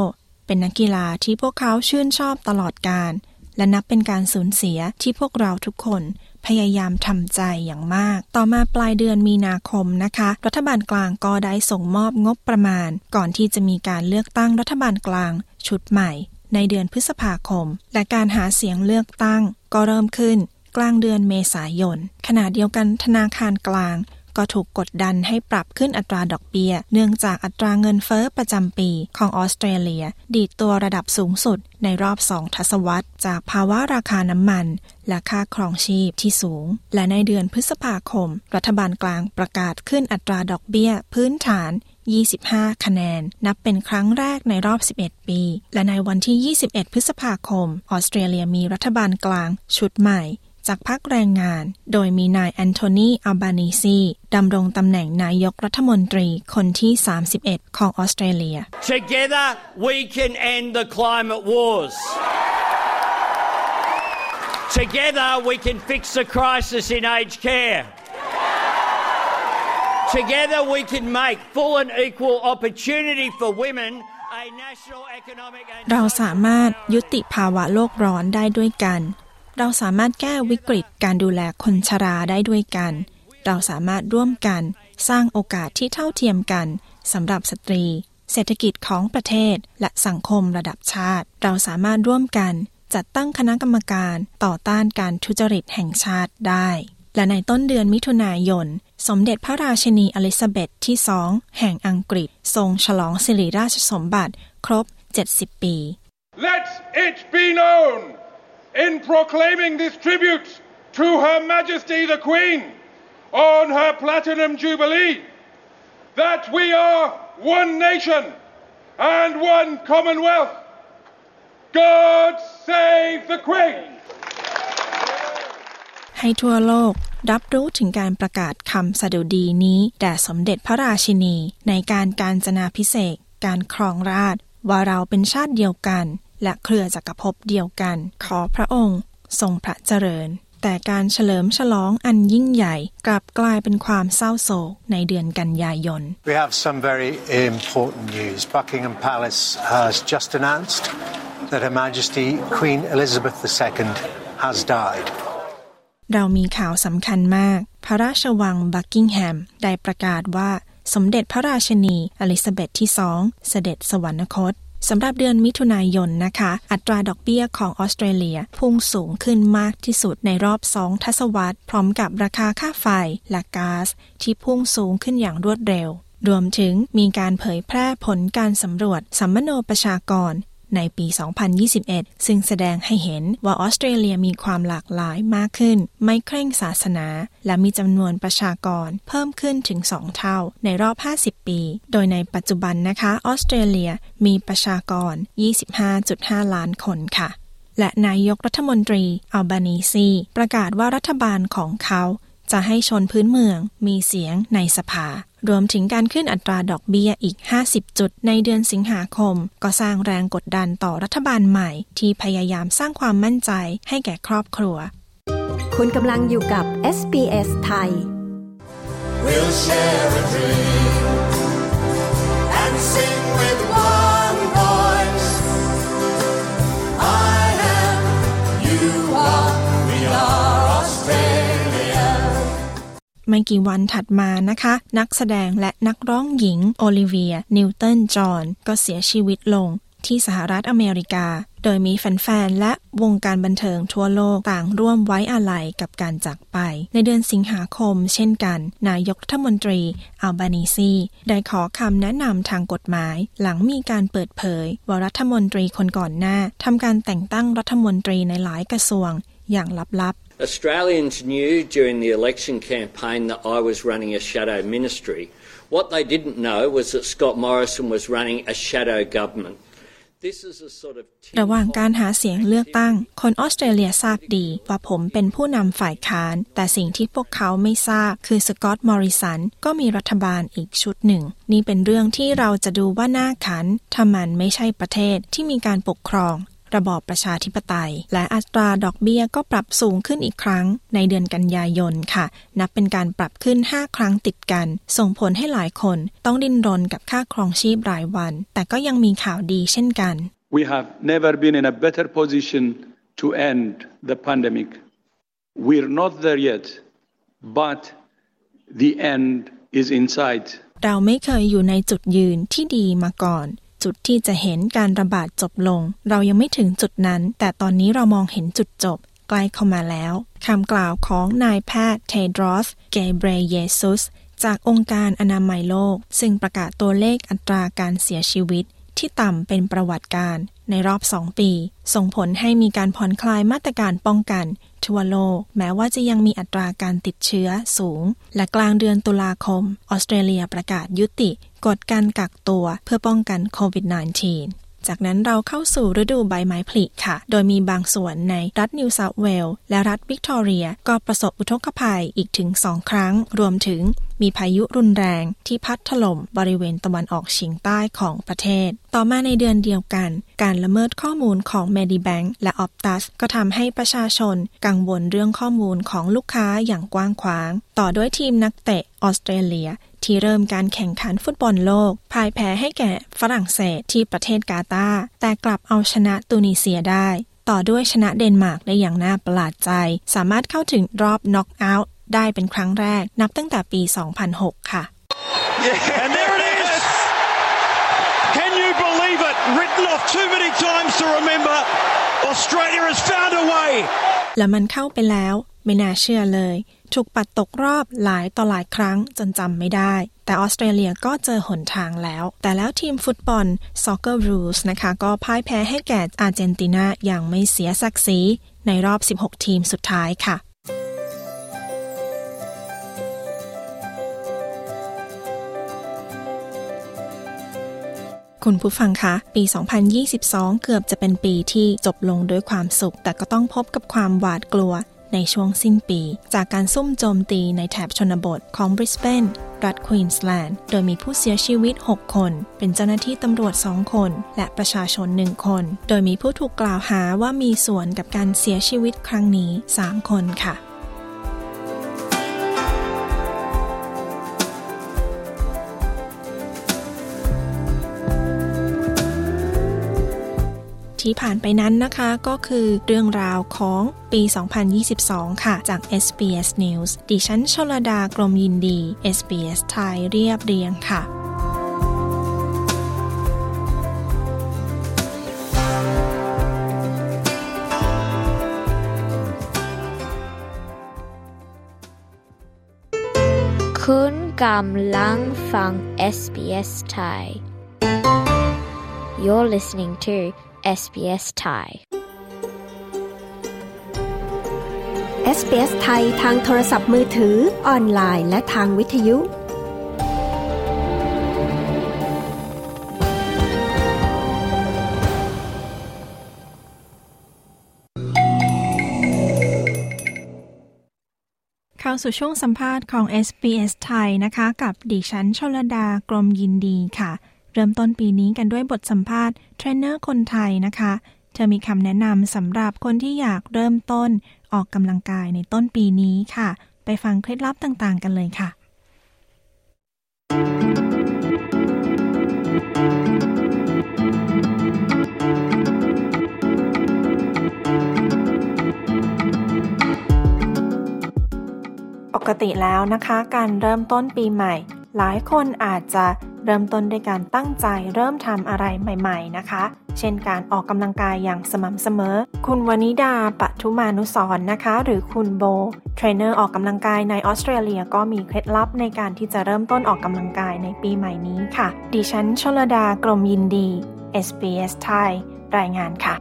[SPEAKER 1] เป็นนักกีฬาที่พวกเขาชื่นชอบตลอดการ และนับเป็นการสูญเสียที่พวกเราทุกคน พยายามทำใจอย่างมาก ต่อมาปลายเดือนมีนาคมนะคะ รัฐบาลกลางก็ได้ส่งมอบงบประมาณ ก่อนที่จะมีการเลือกตั้งรัฐบาลกลาง ชุดใหม่ ในเดือนพฤษภาคม และการหาเสียงเลือกตั้งก็เริ่มขึ้น กลางเดือนเมษายน ขณะเดียวกันธนาคารกลาง ก็ถูกกดดันให้ปรับขึ้นอัตราดอกเบี้ย เนื่องจากอัตราเงินเฟอ้อประจำปีของออสเตรเลีย ดีดตัวระดับสูงสุดในรอบสองทศวรรษ จากภาวะราคาน้ำมัน และค่าครองชีพที่สูง และในเดือนพฤษภาคม รัฐบาลกลางประกาศขึ้นอัตราดอกเบี้ย พื้นฐาน25 คะแนน นับเป็นครั้งแรกในรอบ 11 ปี และในวันที่ 21 พฤษภาคม ออสเตรเลียมีรัฐบาลกลางชุดใหม่ จากพรรคแรงงาน โดยมีนายแอนโทนีอัลบานีซีดำรงตำแหน่งนายกรัฐมนตรีคนที่ 31 ของออสเตรเลีย
[SPEAKER 17] Together we can end the climate wars. Together we can fix the crisis in aged care. Together we can make full and equal opportunity for women a national economic and
[SPEAKER 1] เราสามารถยุติภาวะโลกร้อนได้ด้วยกัน เราสามารถแก้วิกฤตการดูแลคนชราได้ด้วยกัน เราสามารถร่วมกัน สร้างโอกาสที่เท่าเทียมกันสำหรับสตรี เศรษฐกิจของประเทศและสังคมระดับชาติ เราสามารถร่วมกัน จัดตั้งคณะกรรมการต่อต้านการทุจริตแห่งชาติได้ และในต้นเดือนมิถุนายน สมเด็จพระราชินีอลิซาเบธที่สองแห่งอังกฤษ ทรงฉลองสิริราชสมบัติ ครบ 70 ปี
[SPEAKER 18] Let it be known in proclaiming this tribute to Her Majesty the Queen on her Platinum Jubilee that we are one nation and one Commonwealth. God save the Queen!
[SPEAKER 1] ให้ทั่วโลกรับรู้ถึงการประกาศคำสดุดีนี้แด่สมเด็จพระราชินีในการการจนาพิเศษการครองราชว่าเราเป็นชาติเดียวกัน และเครือจักรภพเดียวกัน ขอพระองค์ ทรงพระเจริญ แต่การเฉลิมฉลองอันยิ่งใหญ่กลับกลายเป็นความเศร้าโศกในเดือนกันยายน
[SPEAKER 19] We have some very important news. Buckingham Palace has just announced that Her Majesty Queen Elizabeth II has died.
[SPEAKER 1] เรามีข่าวสำคัญมาก พระราชวังบักกิงแฮมได้ประกาศว่าสมเด็จพระราชินีอลิซาเบธที่สองเสด็จสวรรคต สำหรับเดือนมิถุนายนนะคะ อัตราดอกเบี้ยของออสเตรเลียพุ่งสูงขึ้นมากที่สุดในรอบสองทศวรรษ พร้อมกับราคาค่าไฟและก๊าซที่พุ่งสูงขึ้นอย่างรวดเร็วรวมถึงมีการเผยแพร่ผลการสำรวจสัมมโนประชากร ในปี 2021 ซึ่งแสดงให้เห็นว่าออสเตรเลียมีความหลากหลายมากขึ้น ไม่เคร่งศาสนา และมีจำนวนประชากรเพิ่มขึ้นถึง 2 เท่า ในรอบ 50 ปี โดยในปัจจุบันนะคะ ออสเตรเลียมีประชากร 25.5 ล้านคนค่ะ และนายกรัฐมนตรีอัลบานีซีประกาศว่ารัฐบาลของเขาจะให้ชนพื้นเมืองมีเสียงในสภา รวมถึงการขึ้นอัตราดอกเบี้ยอีก 50 จุดในเดือนสิงหาคม ก็สร้างแรงกดดันต่อรัฐบาลใหม่ ที่พยายามสร้างความมั่นใจให้แก่ครอบครัว
[SPEAKER 20] คุณกำลังอยู่กับ SBS ไทย
[SPEAKER 21] We'll share a dream
[SPEAKER 1] ไม่กี่วันถัดมานะคะ นักแสดงและนักร้องหญิงโอลิเวีย นิวตัน จอห์นก็เสียชีวิตลงที่สหรัฐอเมริกา โดยมีแฟนๆ และวงการบันเทิงทั่วโลกต่างร่วมไว้อาลัยกับการจากไป ในเดือนสิงหาคมเช่นกัน นายกรัฐมนตรีอัลบานีซี ได้ขอคำแนะนำทางกฎหมาย หลังมีการเปิดเผย ว่ารัฐมนตรีคนก่อนหน้าทำการแต่งตั้งรัฐมนตรีในหลายกระทรวงอย่างลับ
[SPEAKER 22] Australians knew during the election campaign that I was running a shadow ministry. What they didn't know was that Scott Morrison was running a shadow government.
[SPEAKER 1] ระหว่างการหาเสียงเลือกตั้ง คนออสเตรเลียทราบดีว่าผมเป็นผู้นำฝ่ายค้าน แต่สิ่งที่พวกเขาไม่ทราบคือสกอตมอริสันก็มีรัฐบาลอีกชุดหนึ่ง นี่เป็นเรื่องที่เราจะดูว่าหน่าขันถ้ามันไม่ใช่ประเทศที่มีการปกครอง ระบอบประชาธิปไตย และอัตราดอกเบี้ยก็ปรับสูงขึ้นอีกครั้งในเดือนกันยายนค่ะ นับเป็นการปรับขึ้น 5 ครั้งติดกัน ส่งผลให้หลายคนต้องดิ้นรนกับค่าครองชีพรายวัน แต่ก็ยังมีข่าวดีเช่นกัน
[SPEAKER 23] We have never been in a better position to end the pandemic. We're not there yet, but the end is in sight.
[SPEAKER 1] เราไม่เคยอยู่ในจุดยืนที่ดีมาก่อน จุดที่จะเห็นการระบาดจบลง เรายังไม่ถึงจุดนั้น แต่ตอนนี้เรามองเห็นจุดจบใกล้เข้ามาแล้วคำกล่าวของนายแพทย์เทดรอส เกเบรเยซุส จากองค์การอนามัยโลก ซึ่งประกาศตัวเลขอัตราการเสียชีวิต ที่ต่ำเป็นประวัติการในรอบสองปี ส่งผลให้มีการผ่อนคลายมาตรการป้องกันทั่วโลก แม้ว่าจะยังมีอัตราการติดเชื้อสูง และกลางเดือนตุลาคม ออสเตรเลียประกาศยุติ กฎการกักตัวเพื่อป้องกันโควิด -19 จากนั้นเราเข้าสู่ฤดูใบไม้ผลิค่ะ โดยมีบางส่วนในรัฐนิวเซาท์เวลส์และรัฐวิกตอเรีย ก็ประสบอุทกภัยอีกถึงสองครั้ง รวมถึงมีพายุรุนแรงที่พัดถล่มบริเวณตะวันออกเฉียงใต้ของประเทศ ต่อมาในเดือนเดียวกัน การละเมิดข้อมูลของ Medibank และ Optus ก็ทำให้ประชาชนกังวลเรื่องข้อมูลของลูกค้าอย่างกว้างขวาง ต่อด้วยทีมนักเตะออสเตรเลีย ที่เริ่มการแข่งขันฟุตบอลโลกพ่ายแพ้ให้แก่ฝรั่งเศสที่ประเทศกาตาร์แต่กลับเอาชนะตูนิเซียได้ ต่อด้วยชนะเดนมาร์กได้อย่างน่าประหลาดใจ สามารถเข้าถึงรอบน็อกเอาท์ได้เป็นครั้งแรกนับตั้งแต่ปี 2006 ค่ะ
[SPEAKER 24] Yeah, and there it is! Can you believe it? Written off too many times to remember. Australia has found a way.
[SPEAKER 1] และมันเข้าไปแล้ว ไม่น่าเชื่อเลย ถูกปัดตกรอบหลายต่อหลายครั้งจนจำไม่ได้ แต่ออสเตรเลียก็เจอหนทางแล้ว แต่แล้วทีมฟุตบอล Soccer Rules นะคะ ก็พ่ายแพ้ให้แก่อาร์เจนตินาอย่างไม่เสียศักดิ์ศรีในรอบ 16 ทีมสุดท้ายค่ะคุณผู้ฟังคะ ปี 2022 เกือบจะเป็นปีที่จบลงด้วยความสุข แต่ก็ต้องพบกับความหวาดกลัว ในช่วงสิ้นปี จากการซุ่มโจมตีในแถบชนบทของบริสเบนรัฐควีนสแลนด์ โดยมีผู้เสียชีวิต 6 คน เป็นเจ้าหน้าที่ตำรวจ 2 คน และประชาชน 1 คน โดยมีผู้ถูกกล่าวหาว่ามีส่วนกับการเสียชีวิตครั้งนี้ 3 คนค่ะ ที่ผ่านไปนั้นนะคะ ก็คือเรื่องราวของปี 2022 ค่ะ จาก SBS News ดิฉันชลดากรมยินดี SBS ไทยเรียบเรียงค่ะ
[SPEAKER 25] คุณกำลังฟัง SBS Thai You're listening to SBS Thai
[SPEAKER 20] SBS ไทยทางโทรศัพท์มือถือ ออนไลน์ และทางวิทยุ
[SPEAKER 1] เข้าสู่ช่วงสัมภาษณ์ของ SBS ไทยนะคะ กับดิฉันชลดากรมยินดีค่ะ เริ่มต้นปีนี้กันด้วยบทสัมภาษณ์เทรนเนอร์คนไทยนะคะ เธอมีคำแนะนำสำหรับคนที่อยากเริ่มต้นออกกำลังกายในต้นปีนี้ค่ะ ไปฟังเคล็ดลับต่างๆ กันเลยค่ะ
[SPEAKER 26] ออก
[SPEAKER 1] กติแล้วนะคะ การเริ่มต้นปีใหม่ หลายคนอาจจะเริ่มต้นด้วยการตั้งใจเริ่มทำอะไรใหม่ ๆ นะคะ เช่นการออกกำลังกายอย่างสม่ำเสมอ คุณวนิดาปัทุมานุสรนะคะ หรือคุณโบ เทรนเนอร์ออกกำลังกายในออสเตรเลียก็มีเคล็ดลับในการที่จะเริ่มต้นออกกำลังกายในปีใหม่นี้ค่ะ ดิฉันชลดากรมยินดี SBS ไทยรายงานค่ะ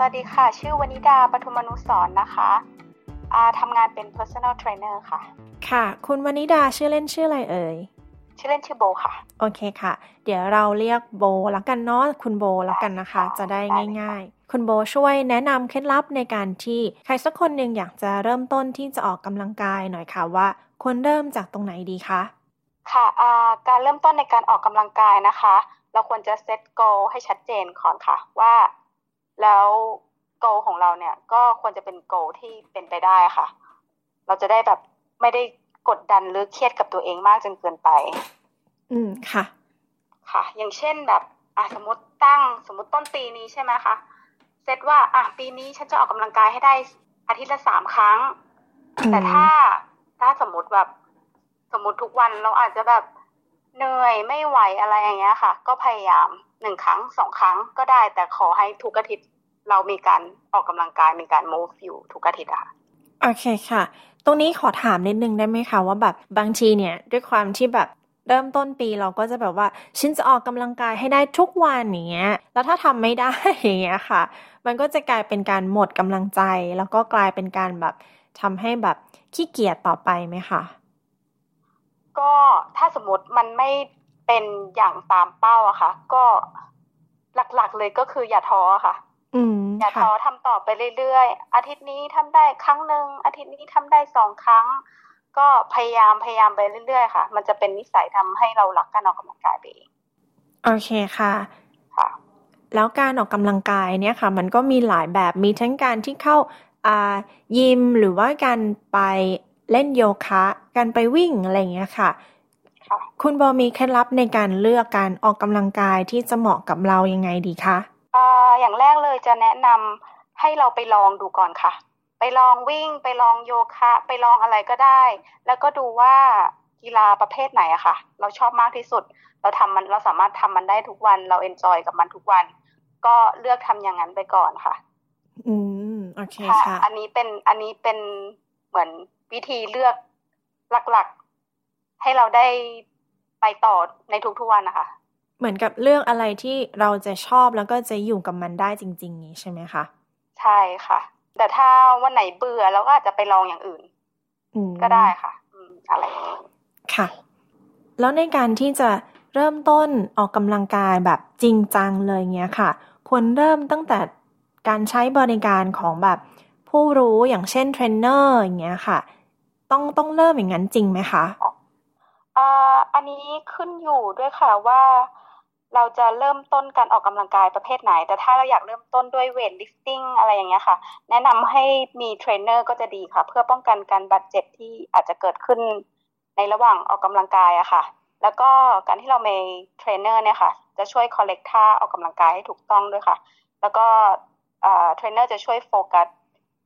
[SPEAKER 27] สวัสดีค่ะ ชื่อวนิดาปทุมนุสรนะคะาทำงานเป็น personal trainer ค่ะ
[SPEAKER 1] ค่ะ คุณวนิดาชื่อเล่นชื่ออะไรเอ่ย
[SPEAKER 27] ชื่อเล่นชื่อโบค่ะ
[SPEAKER 1] โอเคค่ะ เดี๋ยวเราเรียกโบแล้วกันเนาะ คุณโบแล้วกันนะคะ จะได้ง่ายๆ คุณโบช่วยแนะนำเคล็ดลับในการที่ใครสักคนหนึ่งอยากจะเริ่มต้นที่จะออกกำลังกายหน่อยค่ะว่าควรเริ่มจากตรงไหนดีคะ
[SPEAKER 27] ค่ะการเริ่มต้นในการออกกำลังกายนะคะ เราควรจะเซตโกให้ชัดเจนก่อนค่ะว่าแล้ว โกของเราเนี่ย ก็ควรจะเป็นโกที่เป็นไปได้ค่ะ เราจะได้แบบไม่ได้กดดันหรือเครียดกับตัวเองมากจนเกินไป
[SPEAKER 1] อืมค่ะ
[SPEAKER 27] ค่ะ อย่างเช่นแบบอะสมมติตั้งสมมติต้นปีนี้ใช่ไหมคะเซตว่าอะปีนี้ฉันจะออกกำลังกายให้ได้อาทิตย์ละสามครั้ง แต่ถ้าถ้าสมมติแบบสมมติทุกวันเราอาจจะแบบเหนื่อยไม่ไหวอะไรอย่างเงี้ยค่ะ ก็พยายามหนึ่งครั้งสองครั้งก็ได้แต่ขอให้ทุกอาทิตย์ เรามีการออกกำลังกายมีการ move อยู่ทุกอาทิตย์อะค่ะ
[SPEAKER 1] โอเคค่ะ ตรงนี้ขอถามนิดนึงได้ไหมคะว่าแบบบางทีเนี่ยด้วยความที่แบบเริ่มต้นปีเราก็จะแบบว่าฉันจะออกกำลังกายให้ได้ทุกวันอย่างเงี้ย แล้วถ้าทำไม่ได้อย่างเงี้ยค่ะ มันก็จะกลายเป็นการหมดกำลังใจ แล้วก็กลายเป็นการแบบทำให้แบบขี้เกียจต่อไปไหมคะ
[SPEAKER 27] ก็ถ้าสมมติมันไม่เป็นอย่างตามเป้าอะค่ะ ก็หลักๆเลยก็คืออย่าท้อค่ะ อย่าท้อทำต่อไปเรื่อยๆ อาทิตย์นี้ทำได้ครั้งหนึ่งอาทิตย์นี้ทำได้สองครั้ง ก็พยายามพยายามไปเรื่อยๆ ค่ะ มันจะเป็นนิสัยทำให้เราหลักการออกกำลังกายไปเอง
[SPEAKER 1] โอเคค่ะ
[SPEAKER 27] ค่ะ
[SPEAKER 1] แล้วการออกกำลังกายเนี่ยค่ะ มันก็มีหลายแบบมีทั้งการที่เข้าอ่ายิมหรือว่าการไปเล่นโยคะ การไปวิ่งอะไรอย่างเงี้ยค่ะ คุณโบมีเคล็ดลับในการเลือกการออกกำลังกายที่จะเหมาะกับเรายังไงดีคะ
[SPEAKER 27] อ่าอย่างแรกเลยจะแนะนำให้เราไปลองดูก่อนค่ะ ไปลองวิ่งไปลองโยคะ ไปลองอะไรก็ได้ แล้วก็ดูว่ากีฬาประเภทไหนอะค่ะ เราชอบมากที่สุด เราทำมันเราสามารถทำมันได้ทุกวันเรา enjoy กับมันทุกวัน ก็เลือกทำอย่างนั้นไปก่อนค่ะ
[SPEAKER 1] อืมโอเคค่ะ
[SPEAKER 27] อันนี้เป็นอันนี้เป็นเหมือนวิธีเลือกหลักๆ ให้เราได้ไปต่อในทุกๆวันนะคะ
[SPEAKER 1] เหมือนกับเรื่องอะไรที่เราจะชอบแล้วก็จะอยู่กับมันได้จริง ๆ นี้ใช่ไหมคะ
[SPEAKER 27] ใช่ค่ะ แต่ถ้าวันไหนเบื่อเราก็อาจจะไปลองอย่างอื่นก็ได้ค่ะอะไรอย่างนี้
[SPEAKER 1] ค่ะ แล้วในการที่จะเริ่มต้นออกกำลังกายแบบจริงจังเลยเงี้ยค่ะ ควรเริ่มตั้งแต่การใช้บริการของแบบผู้รู้อย่างเช่นเทรนเนอร์อย่างเงี้ยค่ะ ต้องต้องเริ่มอย่างนั้นจริงไหมคะ
[SPEAKER 27] อ่าอันนี้ขึ้นอยู่ด้วยค่ะว่า เราจะเริ่มต้นการออกกำลังกายประเภทไหน แต่ถ้าเราอยากเริ่มต้นด้วย weightlifting อะไรอย่างเงี้ยค่ะ แนะนำให้มีเทรนเนอร์ก็จะดีค่ะ เพื่อป้องกันการบาดเจ็บที่อาจจะเกิดขึ้นในระหว่างออกกำลังกายอะค่ะ แล้วก็การที่เรามีเทรนเนอร์เนี่ยค่ะ จะช่วย correct ท่าออกกำลังกายให้ถูกต้องด้วยค่ะ แล้วก็เทรนเนอร์จะช่วยโฟกัส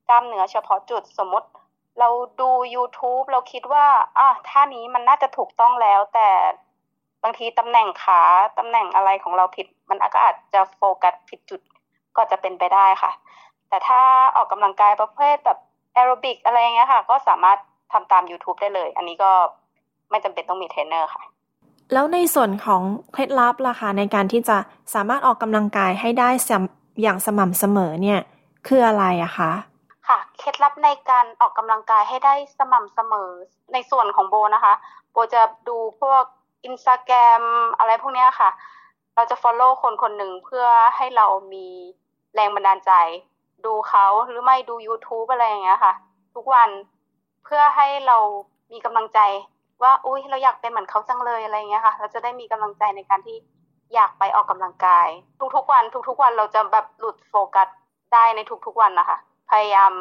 [SPEAKER 27] กล้ามเนื้อเฉพาะจุดสมมติเราดู YouTube เราคิดว่าอะท่านี้มันน่าจะถูกต้องแล้วแต่ บางทีตำแหน่งขาตำแหน่งอะไรของเราผิด มันก็อาจจะโฟกัสผิดจุดก็จะเป็นไปได้ค่ะ แต่ถ้าออกกำลังกายประเภทแบบแอโรบิกอะไรเงี้ยค่ะ ก็สามารถทำตาม YouTube ได้เลย อันนี้ก็ไม่จำเป็นต้องมีเทรนเนอร์ค่ะ
[SPEAKER 1] แล้วในส่วนของเคล็ดลับล่ะคะในการที่จะสามารถออกกำลังกายให้ได้อย่างสม่ำเสมอเนี่ย คืออะไรอะคะ
[SPEAKER 27] ค่ะเคล็ดลับในการออกกำลังกายให้ได้สม่ำเสมอในส่วนของโบนะคะ โบจะดูพวก อินสตาแกรมอะไรพวกนี้ค่ะ เราจะ follow คนคนหนึ่งเพื่อให้เรามีแรงบันดาลใจ ดูเขาหรือไม่ดู YouTube อะไรอย่างเงี้ยค่ะ ทุกวันเพื่อให้เรามีกำลังใจว่าอุ้ยเราอยากเป็นเหมือนเขาจังเลยอะไรเงี้ยค่ะ เราจะได้มีกำลังใจในการที่อยากไปออกกำลังกาย ทุกๆวัน ทุก ๆ วันเราจะแบบหลุดโฟกัสได้ในทุกๆวันนะคะ พยายาม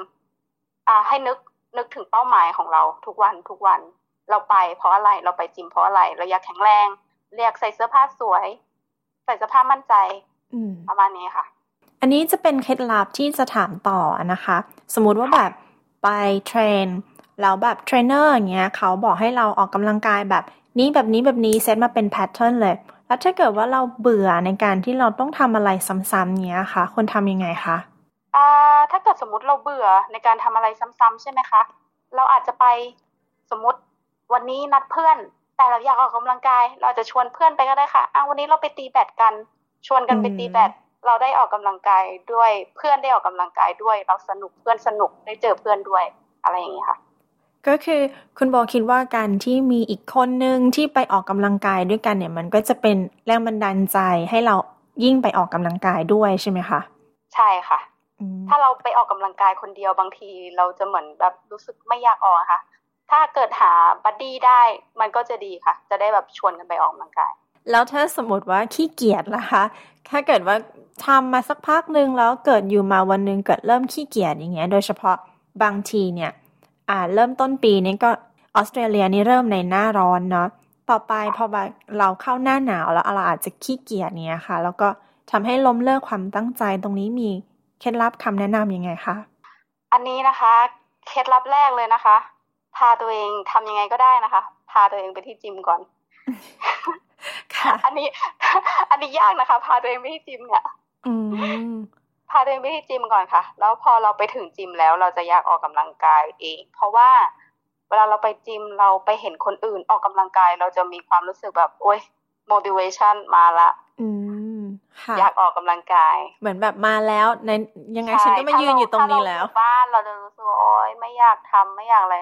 [SPEAKER 27] อ่าให้นึกนึกถึงเป้าหมายของเราทุกวันทุกวัน เราไปเพราะอะไรเราไปจิมเพราะอะไรเราอยากแข็งแรงอยากใส่เสื้อผ้าสวย ใส่เสื้อผ้ามั่นใจประมาณนี้ค่ะ
[SPEAKER 1] อันนี้จะเป็นเคล็ดลับที่จะถามต่อนะคะ สมมุติว่าแบบไป train แล้วแบบเทรนเนอร์อย่างเงี้ยเขาบอกให้เราออกกำลังกายแบบนี้แบบนี้แบบนี้เซตมาเป็น pattern เลย แล้วถ้าเกิดว่าเราเบื่อในการที่เราต้องทำอะไรซ้ำๆเงี้ยค่ะควรทำยังไงคะ
[SPEAKER 27] อ่าถ้าเกิดสมมติเราเบื่อในการทำอะไรซ้ำๆใช่ไหมคะ เราอาจจะไปสมมติ วันนี้นัดเพื่อน แต่เราอยากออกกำลังกาย เราจะชวนเพื่อนไปก็ได้ค่ะอ้าวันนี้เราไปตีแบดกัน ชวนกันไปตีแบดเราได้ออกกำลังกายด้วย เพื่อนได้ออกกำลังกายด้วย เราสนุกเพื่อนสนุกได้เจอเพื่อนด้วยอะไรอย่างนี้ค่ะ
[SPEAKER 1] ก็คือคุณโบคิดว่าการที่มีอีกคนนึงที่ไปออกกำลังกายด้วยกันเนี่ยมันก็จะเป็นแรงบันดาลใจให้เรายิ่งไปออกกำลังกายด้วยใช่ไหมคะ
[SPEAKER 27] ใช่ค่ะถ้าเราไปออกกำลังกายคนเดียวบางที เราจะเหมือนแบบรู้สึกไม่อยากออกค่ะ ถ้าเกิดหาบัดดี้ได้มันก็จะดีค่ะ จะได้แบบชวนกันไปออกกำลังกาย
[SPEAKER 1] แล้วถ้าสมมติว่าขี้เกียจล่ะคะ ถ้าเกิดว่าทำมาสักพักหนึ่งแล้วเกิดอยู่มาวันหนึ่งเกิดเริ่มขี้เกียจอย่างเงี้ย โดยเฉพาะบางทีเนี่ยอ่าเริ่มต้นปีนี้ก็ออสเตรเลียนี่เริ่มในหน้าร้อนเนาะต่อไปพอเราเข้าหน้าหนาวแล้วเราอาจจะขี้เกียจเนี้ยค่ะ แล้วก็ทำให้ล้มเลิกความตั้งใจตรงนี้มีเคล็ดลับคำแนะนํำยังไงคะ
[SPEAKER 27] อันนี้นะคะ เคล็ดลับแรกเลยนะคะ พาตัวเองทำยังไงก็ได้นะคะ พาตัวเองไปที่จิมก่อน
[SPEAKER 1] ค่ะ
[SPEAKER 27] อันนี้ อันนี้ยากนะคะ พาตัวเองไปที่จิมเนี่ยพาตัวเองไปที่จิมก่อนค่ะ แล้วพอเราไปถึงจิมแล้วเราจะอยากออกกำลังกายเอง เพราะว่าเวลาเราไปจิมเราไปเห็นคนอื่นออกกำลังกาย เราจะมีความรู้สึกแบบโอ๊ย motivation มาละอยากออกกำลังกาย
[SPEAKER 1] เหมือนแบบมาแล้วในยังไงฉันก็ไม่ยืนอยู่ตรงนี้แล้ว
[SPEAKER 27] บ้านเราจะรู้สึกโอ๊ยไม่อยากทำไม่อยากอะไร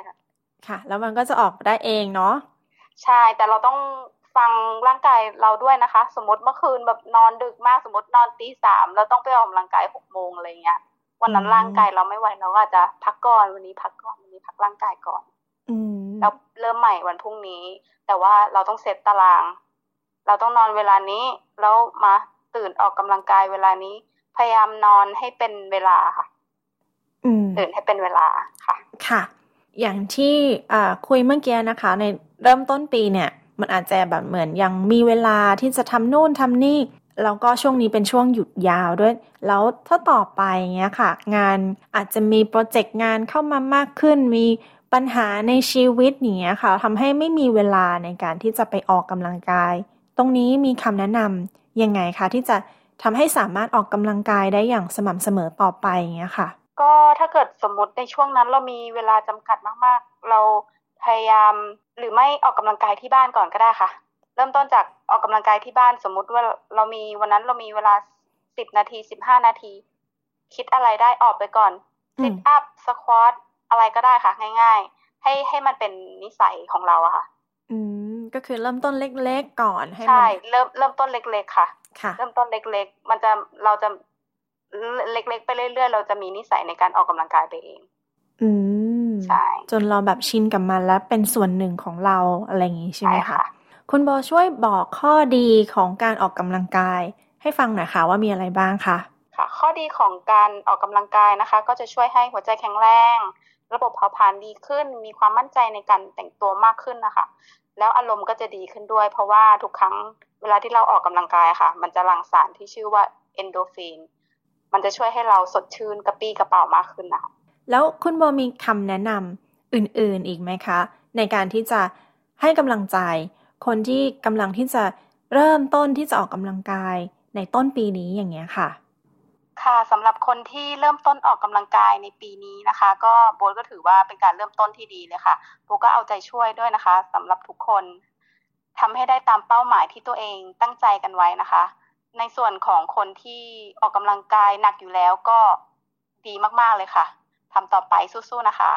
[SPEAKER 27] ค่ะ
[SPEAKER 1] ค่ะ แล้วมันก็จะออกได้เองเนาะ
[SPEAKER 27] ใช่แต่เราต้องฟังร่างกายเราด้วยนะคะ สมมติเมื่อคืนแบบนอนดึกมากสมมตินอนตีสามเราต้องไปออกกำลังกายหกโมงอะไรเงี้ยวันนั้นร่างกายเราไม่ไหวเราก็อาจจะพักก่อนวันนี้พักก่อนวันนี้พักร่างกายก่อนแล้วเริ่มใหม่วันพรุ่งนี้ แต่ว่าเราต้องเซตตาราง เราต้องนอนเวลานี้แล้วมาตื่นออกกำลังกายเวลานี้ พยายามนอนให้เป็นเวลาค่ะตื่นให้เป็นเวลาค่ะ
[SPEAKER 1] ค่ะ อย่างที่คุยเมื่อกี้นะคะ ในเริ่มต้นปีเนี่ยมันอาจจะแบบเหมือนยังมีเวลาที่จะทำโน่นทำนี่แล้วก็ช่วงนี้เป็นช่วงหยุดยาวด้วย แล้วถ้าต่อไปเงี้ยค่ะ งานอาจจะมีโปรเจกต์งานเข้ามามากขึ้น มีปัญหาในชีวิตเนี้ยค่ะทำให้ไม่มีเวลาในการที่จะไปออกกำลังกาย ตรงนี้มีคำแนะนำยังไงคะที่จะทำให้สามารถออกกำลังกายได้อย่างสม่ำเสมอต่อไปเงี้ยค่ะ
[SPEAKER 27] ก็ถ้าเกิดสมมติในช่วงนั้นเรามีเวลาจำกัดมากๆ เราพยายามหรือไม่ออกกำลังกายที่บ้านก่อนก็ได้ค่ะ เริ่มต้นจากออกกำลังกายที่บ้านสมมุติว่าเรามีวันนั้นเรามีเวลาสิบนาทีสิบห้านาที คิดอะไรได้ออกไปก่อนซิทอัพสควอตอะไรก็ได้ค่ะ ง่าย ๆ ให้ให้มันเป็นนิสัยของเราอะค่ะ
[SPEAKER 1] อืมก็คือเริ่มต้นเล็กๆก่อนให้
[SPEAKER 27] ใช่เริ่มเริ่มต้นเล็ก ๆ ค่ะ
[SPEAKER 1] ค่ะ
[SPEAKER 27] เริ่มต้นเล็ก ๆ มันจะเราจะ เล็ก ๆ ไปเรื่อยๆ เราจะมีนิสัยในการออกกำลังกายไปเอง
[SPEAKER 1] อืม
[SPEAKER 27] ใช่
[SPEAKER 1] จนเราแบบชินกับมันแล้วเป็นส่วนหนึ่งของเราอะไรอย่างนี้ใช่ไหมคะคุณโบช่วยบอกข้อดีของการออกกำลังกาย ให้ฟังหน่อยค่ะว่ามีอะไรบ้างคะ
[SPEAKER 27] ค่ะ ข้อดีของการออกกำลังกายนะคะ ก็จะช่วยให้หัวใจแข็งแรง ระบบเผาผลาญดีขึ้น มีความมั่นใจในการแต่งตัวมากขึ้นนะคะ แล้วอารมณ์ก็จะดีขึ้นด้วย เพราะว่าทุกครั้งเวลาที่เราออกกำลังกายค่ะ มันจะหลั่งสารที่ชื่อว่าเอนโดฟิน มันจะช่วยให้เราสดชื่นกระปี้กระเป๋ามากขึ้นนะ
[SPEAKER 1] แล้วคุณโบมีคำแนะนำอื่นๆอีกไหมคะ ในการที่จะให้กำลังใจ คนที่กำลังที่จะเริ่มต้นที่จะออกกำลังกายในต้นปีนี้อย่างเงี้ยค่ะ
[SPEAKER 27] ค่ะสำหรับคนที่เริ่มต้นออกกำลังกายในปีนี้นะคะ ก็โบก็ถือว่าเป็นการเริ่มต้นที่ดีเลยค่ะโบก็เอาใจช่วยด้วยนะคะสำหรับทุกคนทำให้ได้ตามเป้าหมายที่ตัวเองตั้งใจกันไว้นะคะ ในส่วนของคนที่ออกกำลังกายหนักอยู่แล้วก็ดีมาก ๆ เลยค่ะทำต่อไปสู้ๆนะคะ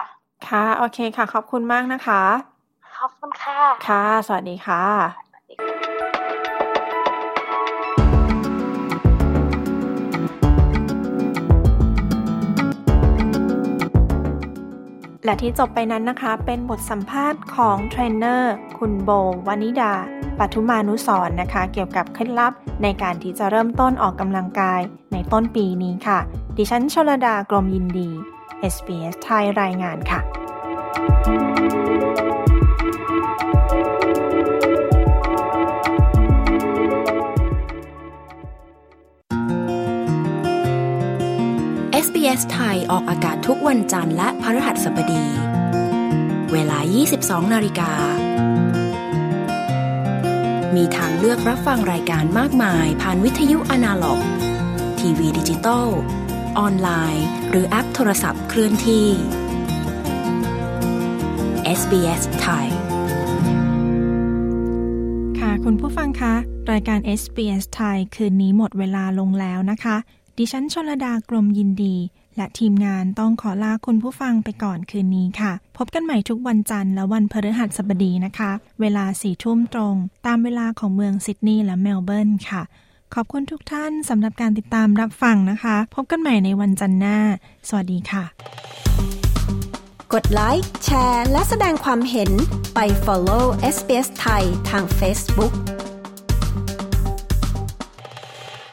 [SPEAKER 1] ค่ะ โอเคค่ะ ขอบคุณมากนะคะ
[SPEAKER 27] ขอบคุณค่ะ
[SPEAKER 1] ค่ะ สวัสดีค่ะ และที่จบไปนั้นนะคะเป็นบทสัมภาษณ์ของเทรนเนอร์คุณโบวานิดา ปัทุมานุสรนนะคะ เกี่ยวกับเคล็ดลับในการที่จะเริ่มต้นออกกำลังกายในต้นปีนี้ค่ะ ดิฉันชลดากรมยินดี SBS ไทยรายงานค่ะ
[SPEAKER 12] SBS ไทยออกอากาศทุกวันจันทร์และพฤหัสบดี เวลา 22 นาฬิกา มีทางเลือกรับฟังรายการมากมายผ่านวิทยุอนาล็อก ทีวีดิจิตอลออนไลน์ หรือแอปโทรศัพท์เคลื่อนที่ SBS ไทย
[SPEAKER 1] ค่ะคุณผู้ฟังคะ รายการ SBS ไทยคืนนี้หมดเวลาลงแล้วนะคะ ดิฉันชลดากรมยินดี และทีมงานต้องขอลาคุณผู้ฟังไปก่อนคืนนี้ค่ะ พบกันใหม่ทุกวันจันทร์และวันพฤหัสบดีนะคะ เวลาสี่ทุ่มตรง ตามเวลาของเมืองซิดนีย์และเมลเบิร์นค่ะ ขอบคุณทุกท่านสำหรับการติดตามรับฟังนะคะ พบกันใหม่ในวันจันทร์หน้า สวัสดีค่ะ
[SPEAKER 20] กดไลค์แชร์ และแสดงความเห็นไป follow SBS ไทยทาง Facebook